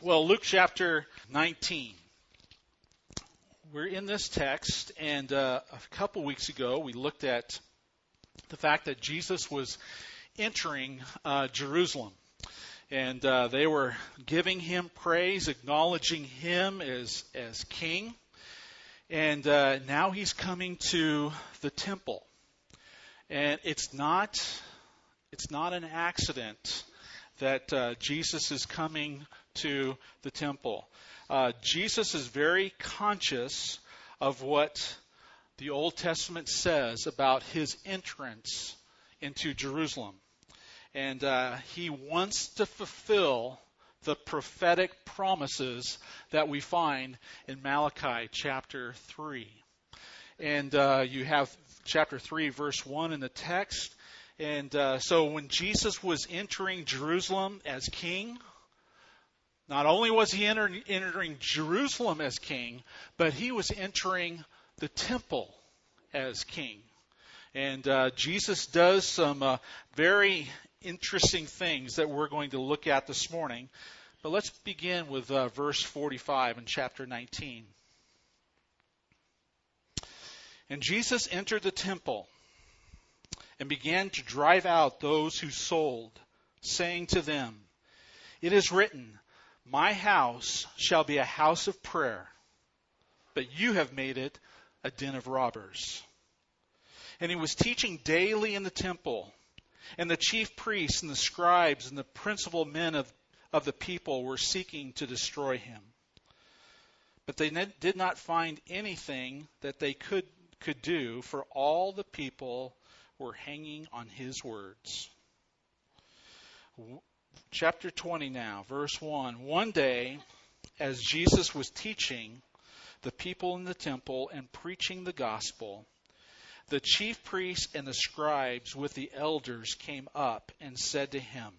Well, Luke chapter 19. We're in this text, and uh, a couple weeks ago we looked at the fact that Jesus was entering uh, Jerusalem. And uh, they were giving him praise, acknowledging him as, as king. And uh, now he's coming to the temple. And it's not, it's not an accident that uh, Jesus is coming to the temple. Uh, Jesus is very conscious of what the Old Testament says about his entrance into Jerusalem. And uh, he wants to fulfill the prophetic promises that we find in Malachi chapter 3. And uh, you have chapter 3, verse 1 in the text. And uh, so when Jesus was entering Jerusalem as king, not only was he entering, entering Jerusalem as king, but he was entering the temple as king. And uh, Jesus does some uh, very interesting things that we're going to look at this morning. But let's begin with uh, verse 45 in chapter 19. And Jesus entered the temple and began to drive out those who sold, saying to them, It is written, my house shall be a house of prayer, but you have made it a den of robbers. And he was teaching daily in the temple, and the chief priests and the scribes and the principal men of, of the people were seeking to destroy him. But they did not find anything that they could, could do, for all the people were hanging on his words chapter 20 now, verse 1. One day, as Jesus was teaching the people in the temple and preaching the gospel, the chief priests and the scribes with the elders came up and said to him,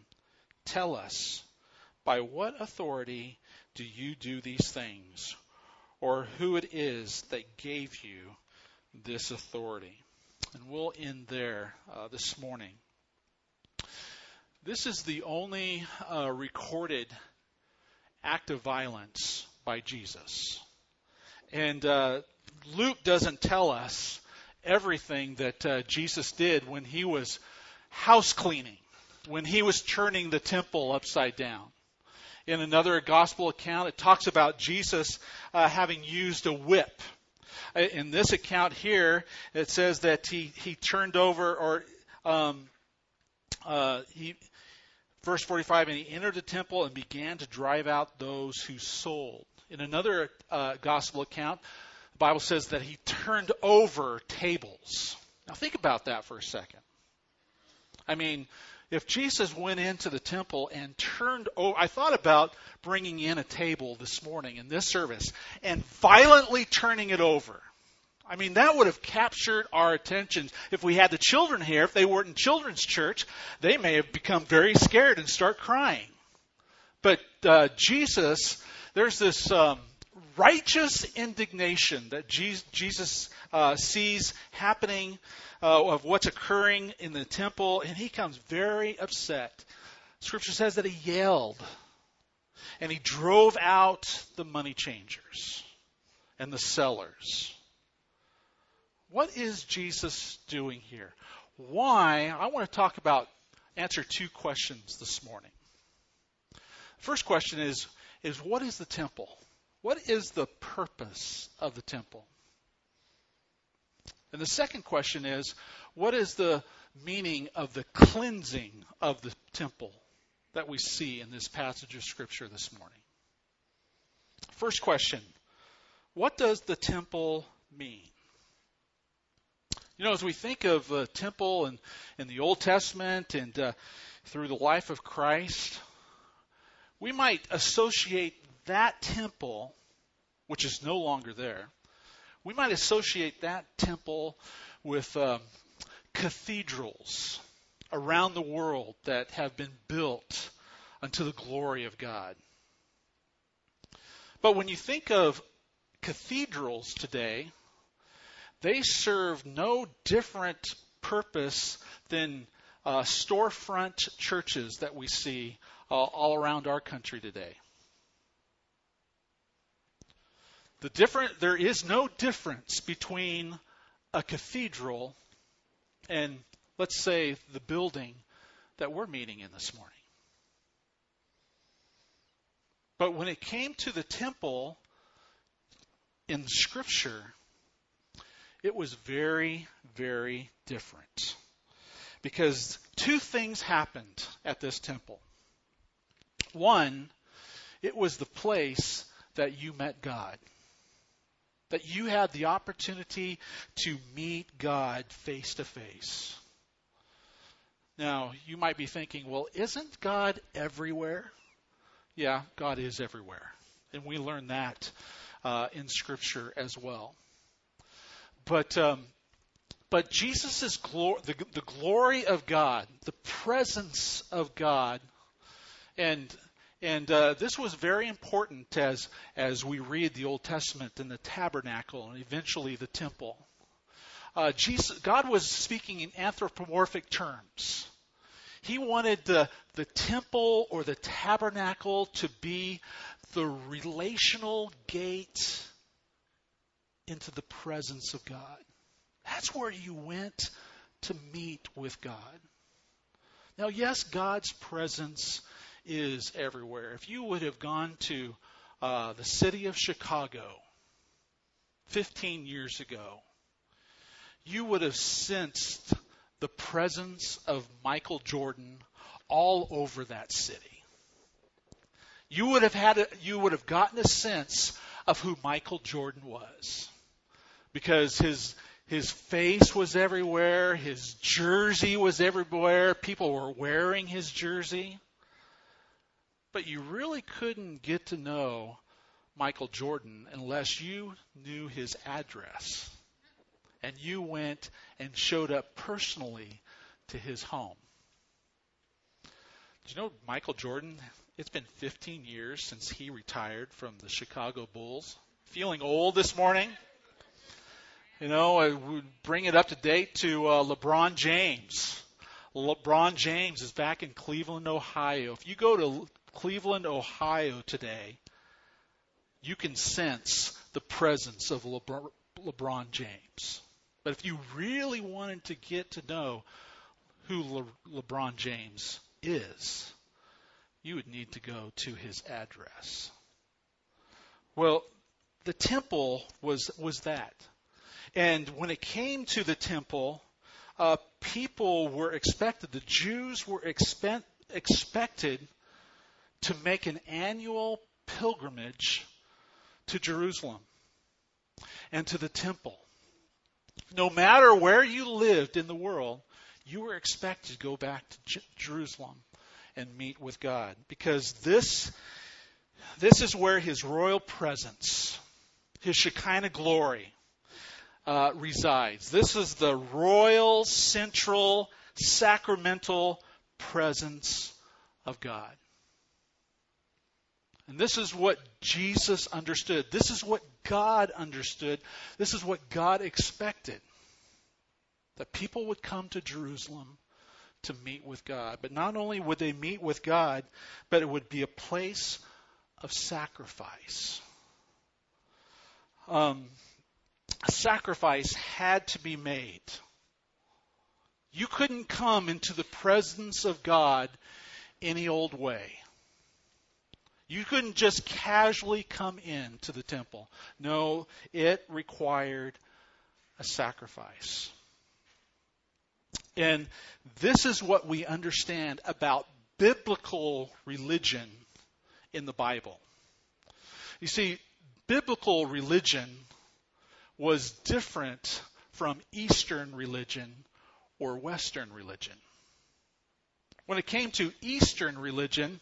Tell us, by what authority do you do these things? Or who it is that gave you this authority? And we'll end there uh, this morning. This is the only uh, recorded act of violence by Jesus. And uh, Luke doesn't tell us everything that uh, Jesus did when he was house cleaning, when he was turning the temple upside down. In another gospel account, it talks about Jesus uh, having used a whip. Uh, in this account here, it says that he, he turned over or um, uh, he Verse 45, and he entered the temple and began to drive out those who sold. In another uh, gospel account, the Bible says that he turned over tables. Now think about that for a second. I mean, if Jesus went into the temple and turned over, I thought about bringing in a table this morning in this service and violently turning it over. I mean, that would have captured our attention. If we had the children here, if they weren't in children's church, they may have become very scared and start crying. But uh, Jesus, there's this um, righteous indignation that Jesus uh, sees happening uh, of what's occurring in the temple, and he comes very upset. Scripture says that he yelled and he drove out the money changers and the sellers. What is Jesus doing here? Why? I want to talk about, answer two questions this morning. First question is, is what is the temple? What is the purpose of the temple? And the second question is, what is the meaning of the cleansing of the temple that we see in this passage of Scripture this morning? First question, what does the temple mean? You know, as we think of the temple and in the Old Testament and uh, through the life of Christ, we might associate that temple, which is no longer there, we might associate that temple with um, cathedrals around the world that have been built unto the glory of God. But when you think of cathedrals today, they serve no different purpose than uh, storefront churches that we see uh, all around our country today. The different, there is no difference between a cathedral and, let's say, the building that we're meeting in this morning. But when it came to the temple in Scripture, it was very, very different. Because two things happened at this temple. One, it was the place that you met God. That you had the opportunity to meet God face to face. Now, you might be thinking, well, isn't God everywhere? Yeah, God is everywhere. And we learn that uh, in Scripture as well. But um, but Jesus' glory, the, the glory of God, the presence of God, and and uh, this was very important as as we read the Old Testament and the tabernacle and eventually the temple. Uh, Jesus, God was speaking in anthropomorphic terms. He wanted the the temple or the tabernacle to be the relational gate into the presence of God. That's where you went to meet with God. Now, yes, God's presence is everywhere. If you would have gone to uh, the city of Chicago 15 years ago, you would have sensed the presence of Michael Jordan all over that city. You would have had a, you would have gotten a sense of who Michael Jordan was because his his face was everywhere, his jersey was everywhere, people were wearing his jersey. But you really couldn't get to know Michael Jordan unless you knew his address and you went and showed up personally to his home. Do you know Michael Jordan? It's been 15 years since he retired from the Chicago Bulls. Feeling old this morning? You know, I would bring it up to date to uh, LeBron James. LeBron James is back in Cleveland, Ohio. If you go to Cleveland, Ohio today, you can sense the presence of LeBron, LeBron James. But if you really wanted to get to know who Le, LeBron James is, you would need to go to his address. Well, the temple was was that. And when it came to the temple, uh, people were expected, the Jews were expect, expected to make an annual pilgrimage to Jerusalem and to the temple. No matter where you lived in the world, you were expected to go back to J- Jerusalem and meet with God because this this is where his royal presence, his Shekinah glory, uh, resides. This is the royal, central, sacramental presence of God. And this is what Jesus understood. This is what God understood. This is what God expected. That people would come to Jerusalem to meet with God. But not only would they meet with God, but it would be a place of sacrifice. Um, a sacrifice had to be made. You couldn't come into the presence of God any old way. You couldn't just casually come in to the temple. No, it required a sacrifice. And this is what we understand about biblical religion in the Bible. You see, biblical religion was different from Eastern religion or Western religion. When it came to Eastern religion,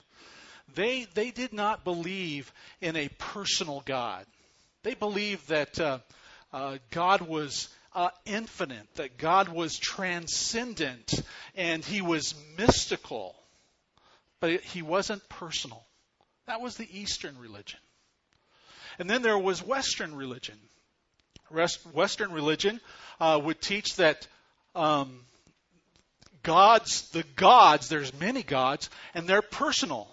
they, they did not believe in a personal God. They believed that uh, uh, God was uh, infinite, that God was transcendent, and He was mystical, but He wasn't personal. That was the Eastern religion. And then there was Western religion. Western religion uh, would teach that um, gods, the gods, there's many gods, and they're personal.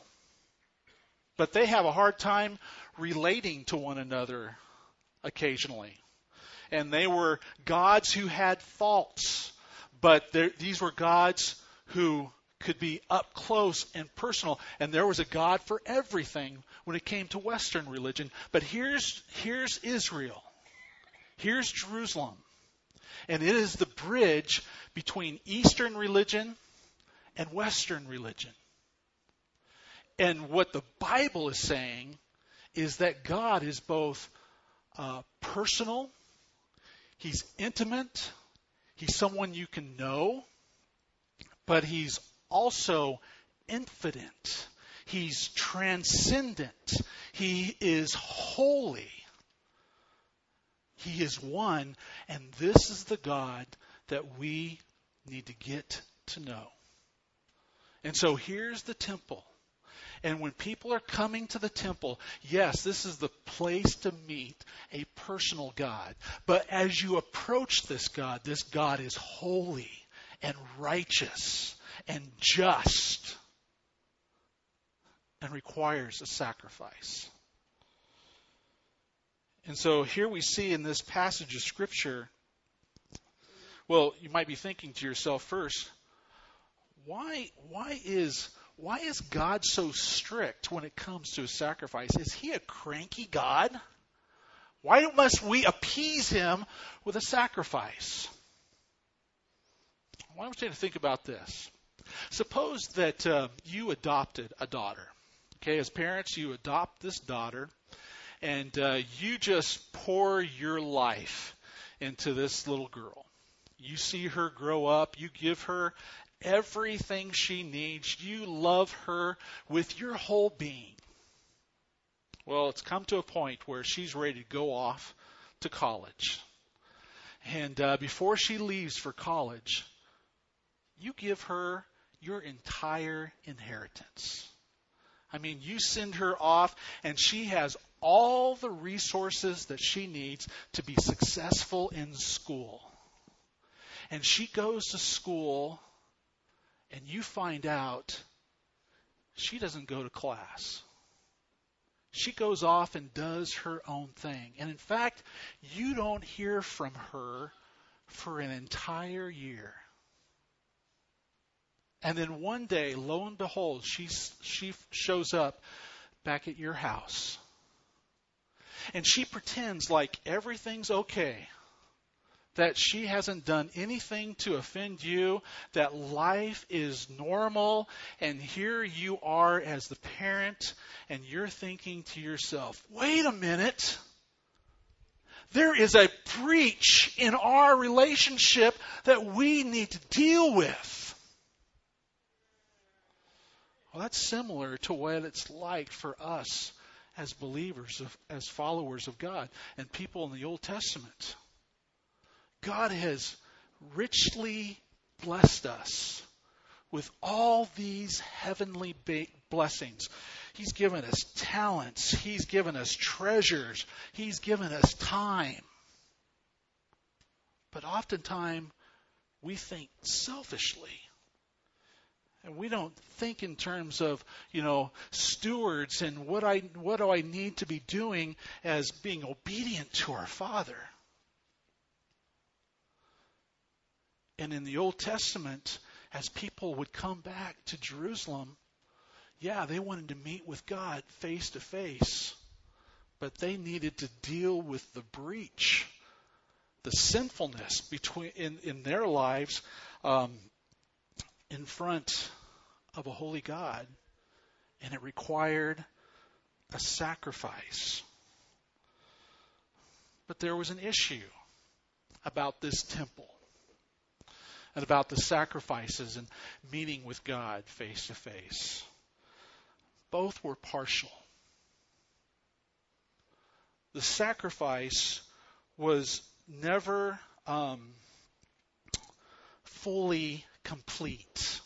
But they have a hard time relating to one another occasionally. And they were gods who had faults, but these were gods who could be up close and personal. And there was a God for everything when it came to Western religion. But here's, here's Israel. Here's Jerusalem. And it is the bridge between Eastern religion and Western religion. And what the Bible is saying is that God is both uh, personal, He's intimate, He's someone you can know, but He's also infinite. He's transcendent. He is holy. He is one, and this is the God that we need to get to know. And so here's the temple. And when people are coming to the temple, yes, this is the place to meet a personal God. But as you approach this God, this God is holy and righteous and just and requires a sacrifice. And so here we see in this passage of Scripture, well, you might be thinking to yourself first, why, why, is, why is God so strict when it comes to a sacrifice? Is he a cranky God? Why must we appease him with a sacrifice? I want you to think about this. Suppose that uh, you adopted a daughter. Okay, as parents, you adopt this daughter, and uh, you just pour your life into this little girl. You see her grow up, you give her everything she needs, you love her with your whole being. Well, it's come to a point where she's ready to go off to college. And uh, before she leaves for college, you give her your entire inheritance. I mean, you send her off, and she has all the resources that she needs to be successful in school. And she goes to school, and you find out she doesn't go to class. She goes off and does her own thing. And in fact, you don't hear from her for an entire year. And then one day, lo and behold, she, she shows up back at your house. And she pretends like everything's okay. That she hasn't done anything to offend you, that life is normal, and here you are as the parent, and you're thinking to yourself, wait a minute. There is a breach in our relationship that we need to deal with. Well, that's similar to what it's like for us as believers, of, as followers of God, and people in the Old Testament. God has richly blessed us with all these heavenly ba- blessings. He's given us talents, He's given us treasures, He's given us time. But oftentimes, we think selfishly. And we don't think in terms of, you know, stewards and what I what do I need to be doing as being obedient to our Father. And in the Old Testament, as people would come back to Jerusalem, yeah, they wanted to meet with God face to face, but they needed to deal with the breach, the sinfulness between in, in their lives um, in front of a holy God, and it required a sacrifice. But there was an issue about this temple and about the sacrifices and meeting with God face to face. Both were partial. The sacrifice was never um, fully complete.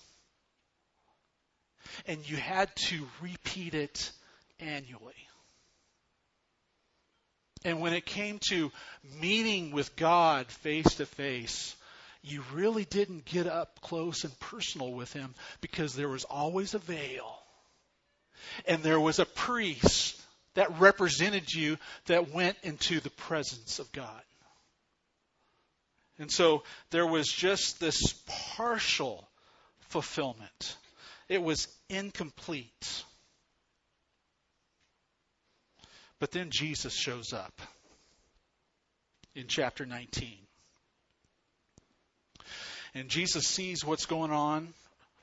And you had to repeat it annually. And when it came to meeting with God face to face, you really didn't get up close and personal with Him because there was always a veil. And there was a priest that represented you that went into the presence of God. And so there was just this partial fulfillment. It was incomplete. But then Jesus shows up in chapter 19. And Jesus sees what's going on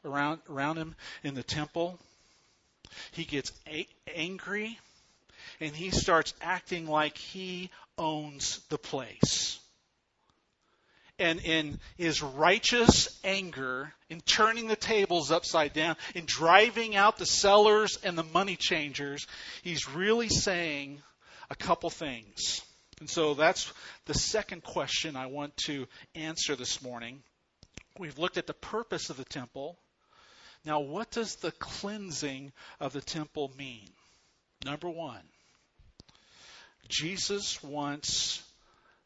around, around him in the temple. He gets a- angry and he starts acting like he owns the place. And in his righteous anger, in turning the tables upside down, in driving out the sellers and the money changers, he's really saying a couple things. And so that's the second question I want to answer this morning. We've looked at the purpose of the temple. Now, what does the cleansing of the temple mean? Number one, Jesus wants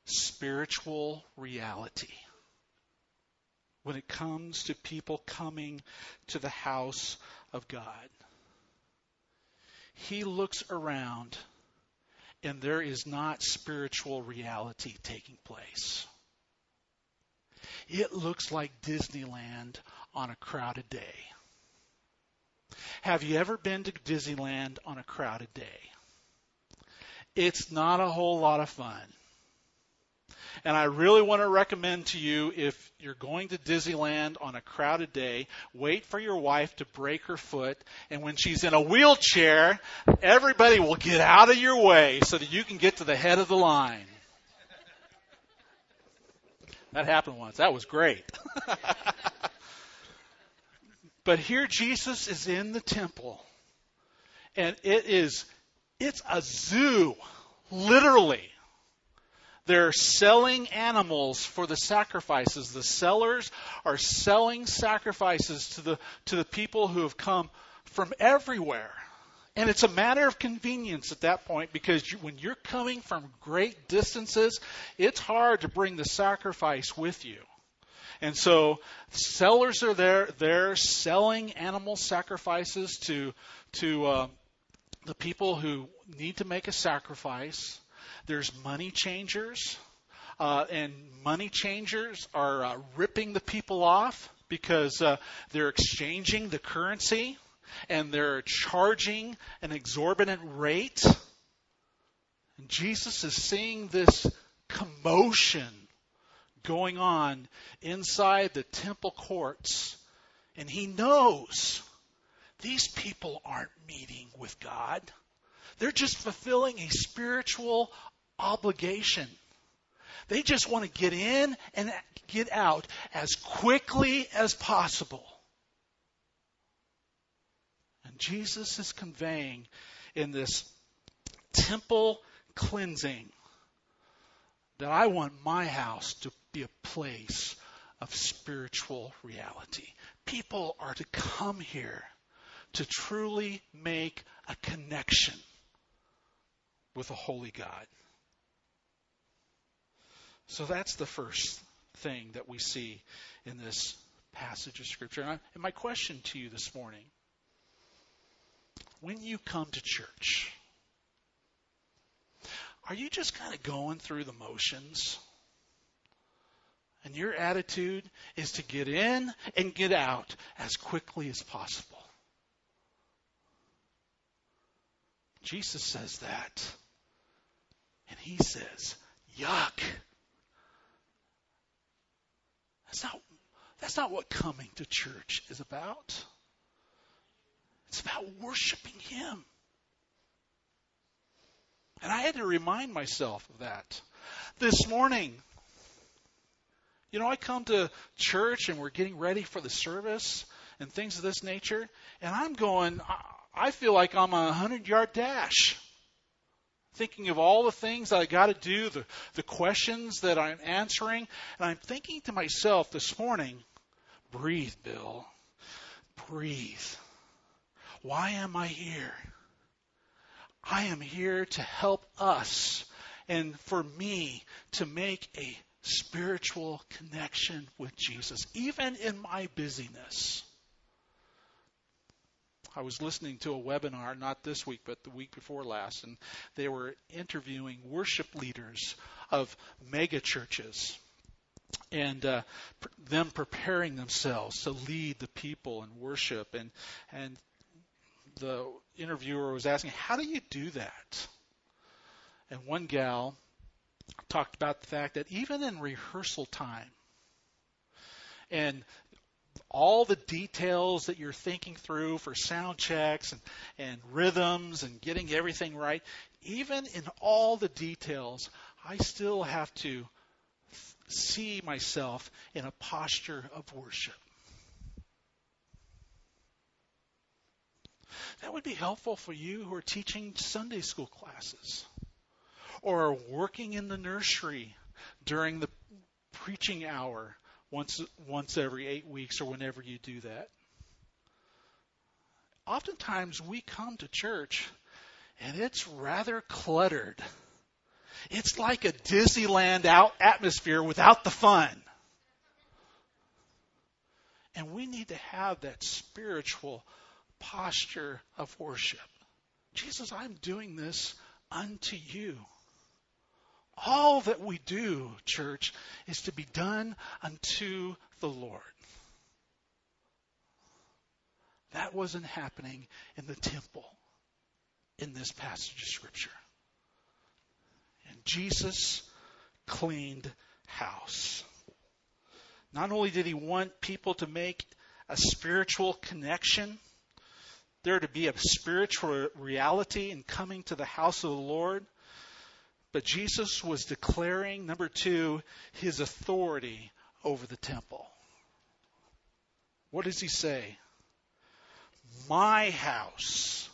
spiritual reality when it comes to people coming to the house of God. He looks around and there is not spiritual reality taking place. It looks like Disneyland on a crowded day. Have you ever been to Disneyland on a crowded day? It's not a whole lot of fun. And I really want to recommend to you if you're going to Disneyland on a crowded day, wait for your wife to break her foot. And when she's in a wheelchair, everybody will get out of your way so that you can get to the head of the line. That happened once. That was great. but here Jesus is in the temple. And it is, it's a zoo, literally. They're selling animals for the sacrifices. The sellers are selling sacrifices to the, to the people who have come from everywhere. And it's a matter of convenience at that point because you, when you're coming from great distances, it's hard to bring the sacrifice with you. And so sellers are there, they're selling animal sacrifices to, to uh, the people who need to make a sacrifice. There's money changers, uh, and money changers are uh, ripping the people off because uh, they're exchanging the currency and they're charging an exorbitant rate. And Jesus is seeing this commotion going on inside the temple courts, and he knows these people aren't meeting with God. They're just fulfilling a spiritual obligation. They just want to get in and get out as quickly as possible. And Jesus is conveying in this temple cleansing that I want my house to be a place of spiritual reality. People are to come here to truly make a connection with a holy God. So that's the first thing that we see in this passage of Scripture. And, my question to you this morning when you come to church, are you just kind of going through the motions? And your attitude is to get in and get out as quickly as possible. Jesus says that. And he says, yuck. That's not, that's not what coming to church is about. It's about worshiping Him. And I had to remind myself of that. This morning, you know, I come to church and we're getting ready for the service and things of this nature, and I'm going, I feel like I'm a 100 yard dash thinking of all the things that I got to do, the, the questions that I'm answering, and I'm thinking to myself this morning, breathe, Bill. Breathe. Why am I here? I am here to help us and for me to make a spiritual connection with Jesus, even in my busyness. I was listening to a webinar, not this week, but the week before last, and they were interviewing worship leaders of mega churches and uh, pr- them preparing themselves to lead the people in worship. And, and the interviewer was asking, How do you do that? And one gal talked about the fact that even in rehearsal time, and all the details that you're thinking through for sound checks and, and rhythms and getting everything right, even in all the details, I still have to see myself in a posture of worship. That would be helpful for you who are teaching Sunday school classes or are working in the nursery during the preaching hour once once every 8 weeks or whenever you do that. Oftentimes we come to church and it's rather cluttered. It's like a Disneyland out atmosphere without the fun. And we need to have that spiritual posture of worship. Jesus, I'm doing this unto you. All that we do, church, is to be done unto the Lord. That wasn't happening in the temple in this passage of Scripture. And Jesus cleaned house. Not only did he want people to make a spiritual connection, there to be a spiritual reality in coming to the house of the Lord, but Jesus was declaring, number two, his authority over the temple. What does he say? My house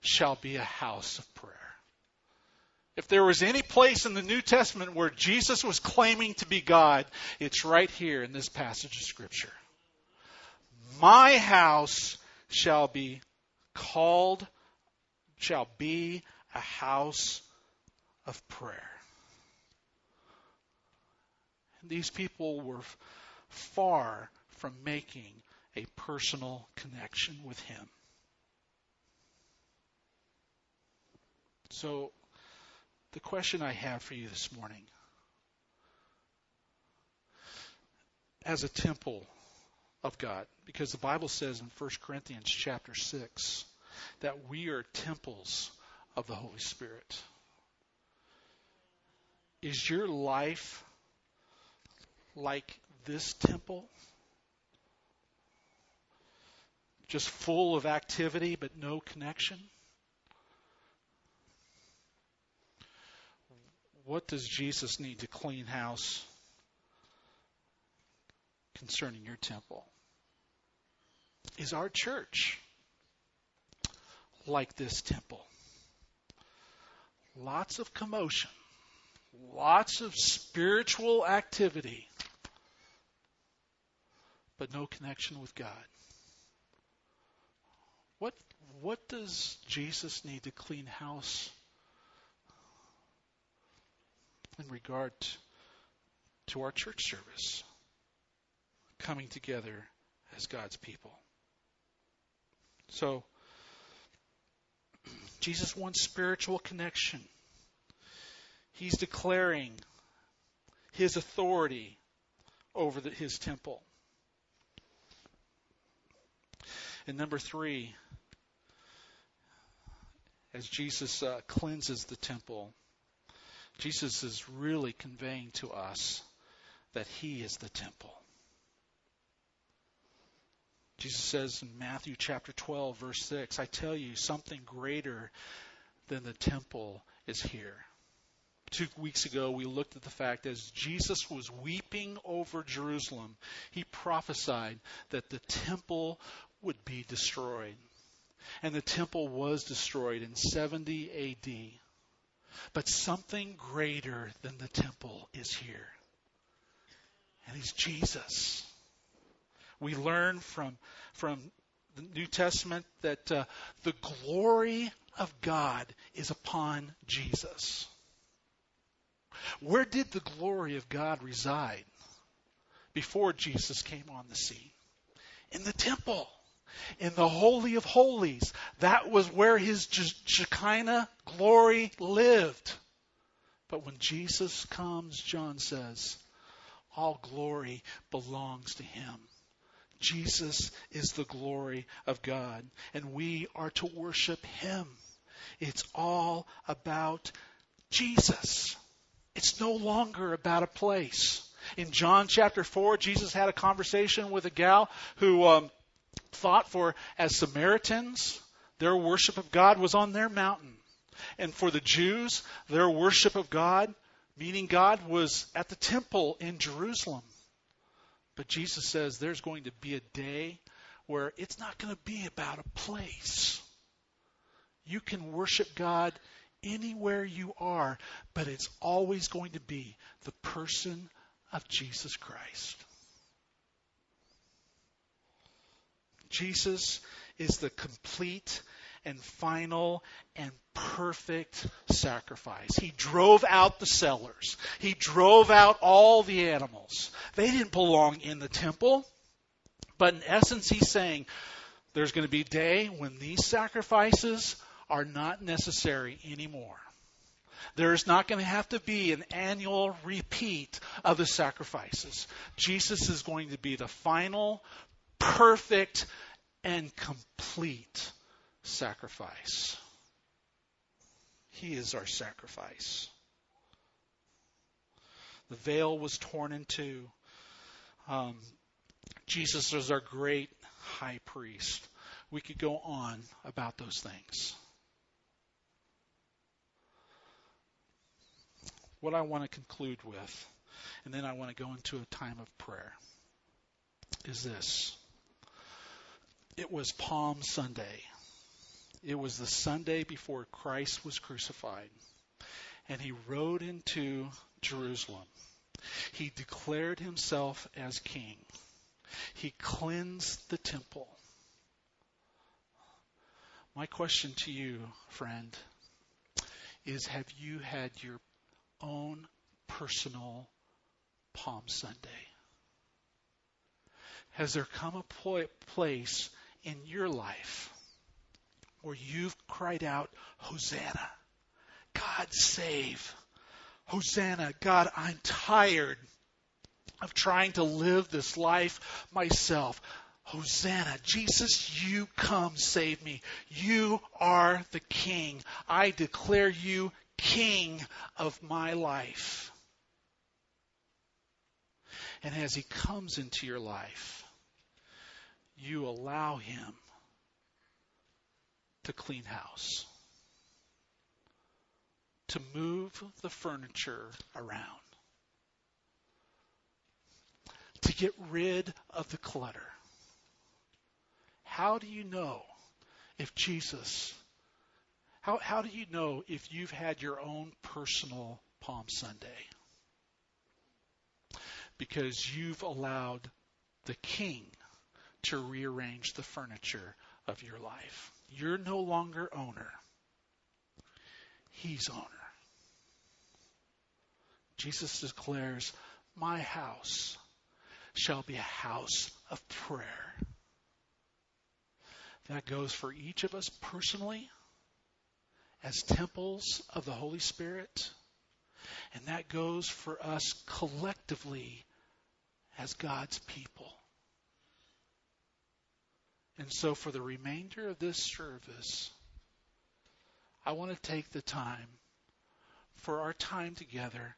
shall be a house of prayer. If there was any place in the New Testament where Jesus was claiming to be God, it's right here in this passage of Scripture. My house shall be called, shall be a house of prayer. And these people were far from making a personal connection with Him. So, the question I have for you this morning as a temple of God, because the Bible says in 1 Corinthians chapter 6 that we are temples of the Holy Spirit. Is your life like this temple? Just full of activity but no connection? What does Jesus need to clean house concerning your temple? Is our church like this temple? Lots of commotion, lots of spiritual activity, but no connection with God. What what does Jesus need to clean house in regard to our church service? Coming together as God's people. So Jesus wants spiritual connection. He's declaring his authority over the, his temple. And number three, as Jesus uh, cleanses the temple, Jesus is really conveying to us that he is the temple. Jesus says in Matthew chapter 12, verse 6, I tell you, something greater than the temple is here. Two weeks ago, we looked at the fact as Jesus was weeping over Jerusalem, he prophesied that the temple would be destroyed. And the temple was destroyed in 70 AD. But something greater than the temple is here. And he's Jesus. We learn from, from the New Testament that uh, the glory of God is upon Jesus. Where did the glory of God reside before Jesus came on the scene? In the temple. in the Holy of Holies. That was where his Shekinah glory lived. But when Jesus comes, John says, all glory belongs to him. Jesus is the glory of God, and we are to worship him. It's all about Jesus. It's no longer about a place. In John chapter 4, Jesus had a conversation with a gal who um, thought for, as Samaritans, their worship of God was on their mountain. And for the Jews, their worship of God, meaning God, was at the temple in Jerusalem. But Jesus says there's going to be a day where it's not going to be about a place. You can worship God anywhere you are, but it's always going to be the person of Jesus Christ. Jesus is the complete and final and perfect sacrifice. He drove out the sellers. He drove out all the animals. They didn't belong in the temple. But in essence, he's saying there's going to be a day when these sacrifices are not necessary anymore. There's not going to have to be an annual repeat of the sacrifices. Jesus is going to be the final, perfect, and complete sacrifice. He is our sacrifice. The veil was torn in two. Um, Jesus is our great high priest. We could go on about those things. What I want to conclude with, and then I want to go into a time of prayer, is this. It was Palm Sunday. It was the Sunday before Christ was crucified. And he rode into Jerusalem. He declared himself as king. He cleansed the temple. My question to you, friend, is have you had your own personal Palm Sunday? Has there come a place in your life where you've cried out, Hosanna, God save, Hosanna, God, I'm tired of trying to live this life myself. Hosanna, Jesus, you come save me. You are the King. I declare you King of my life. And as he comes into your life, you allow him to clean house, to move the furniture around, to get rid of the clutter. How do you know if Jesus, how, how do you know if you've had your own personal Palm Sunday? Because you've allowed the King to rearrange the furniture of your life. You're no longer owner. He's owner. Jesus declares, My house shall be a house of prayer. That goes for each of us personally as temples of the Holy Spirit. And that goes for us collectively as God's people. And so, for the remainder of this service, I want to take the time for our time together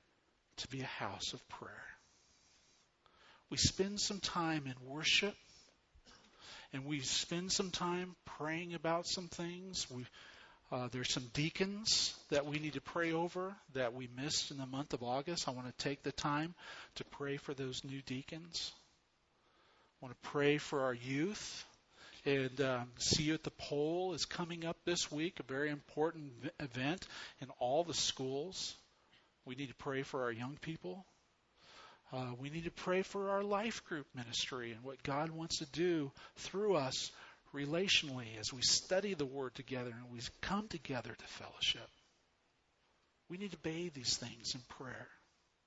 to be a house of prayer. We spend some time in worship and we spend some time praying about some things. We, uh, there's some deacons that we need to pray over that we missed in the month of August. I want to take the time to pray for those new deacons. I want to pray for our youth and um, See You at the Pole is coming up this week, a very important event in all the schools. We need to pray for our young people. Uh, we need to pray for our life group ministry and what God wants to do through us relationally as we study the Word together and we come together to fellowship. We need to bathe these things in prayer.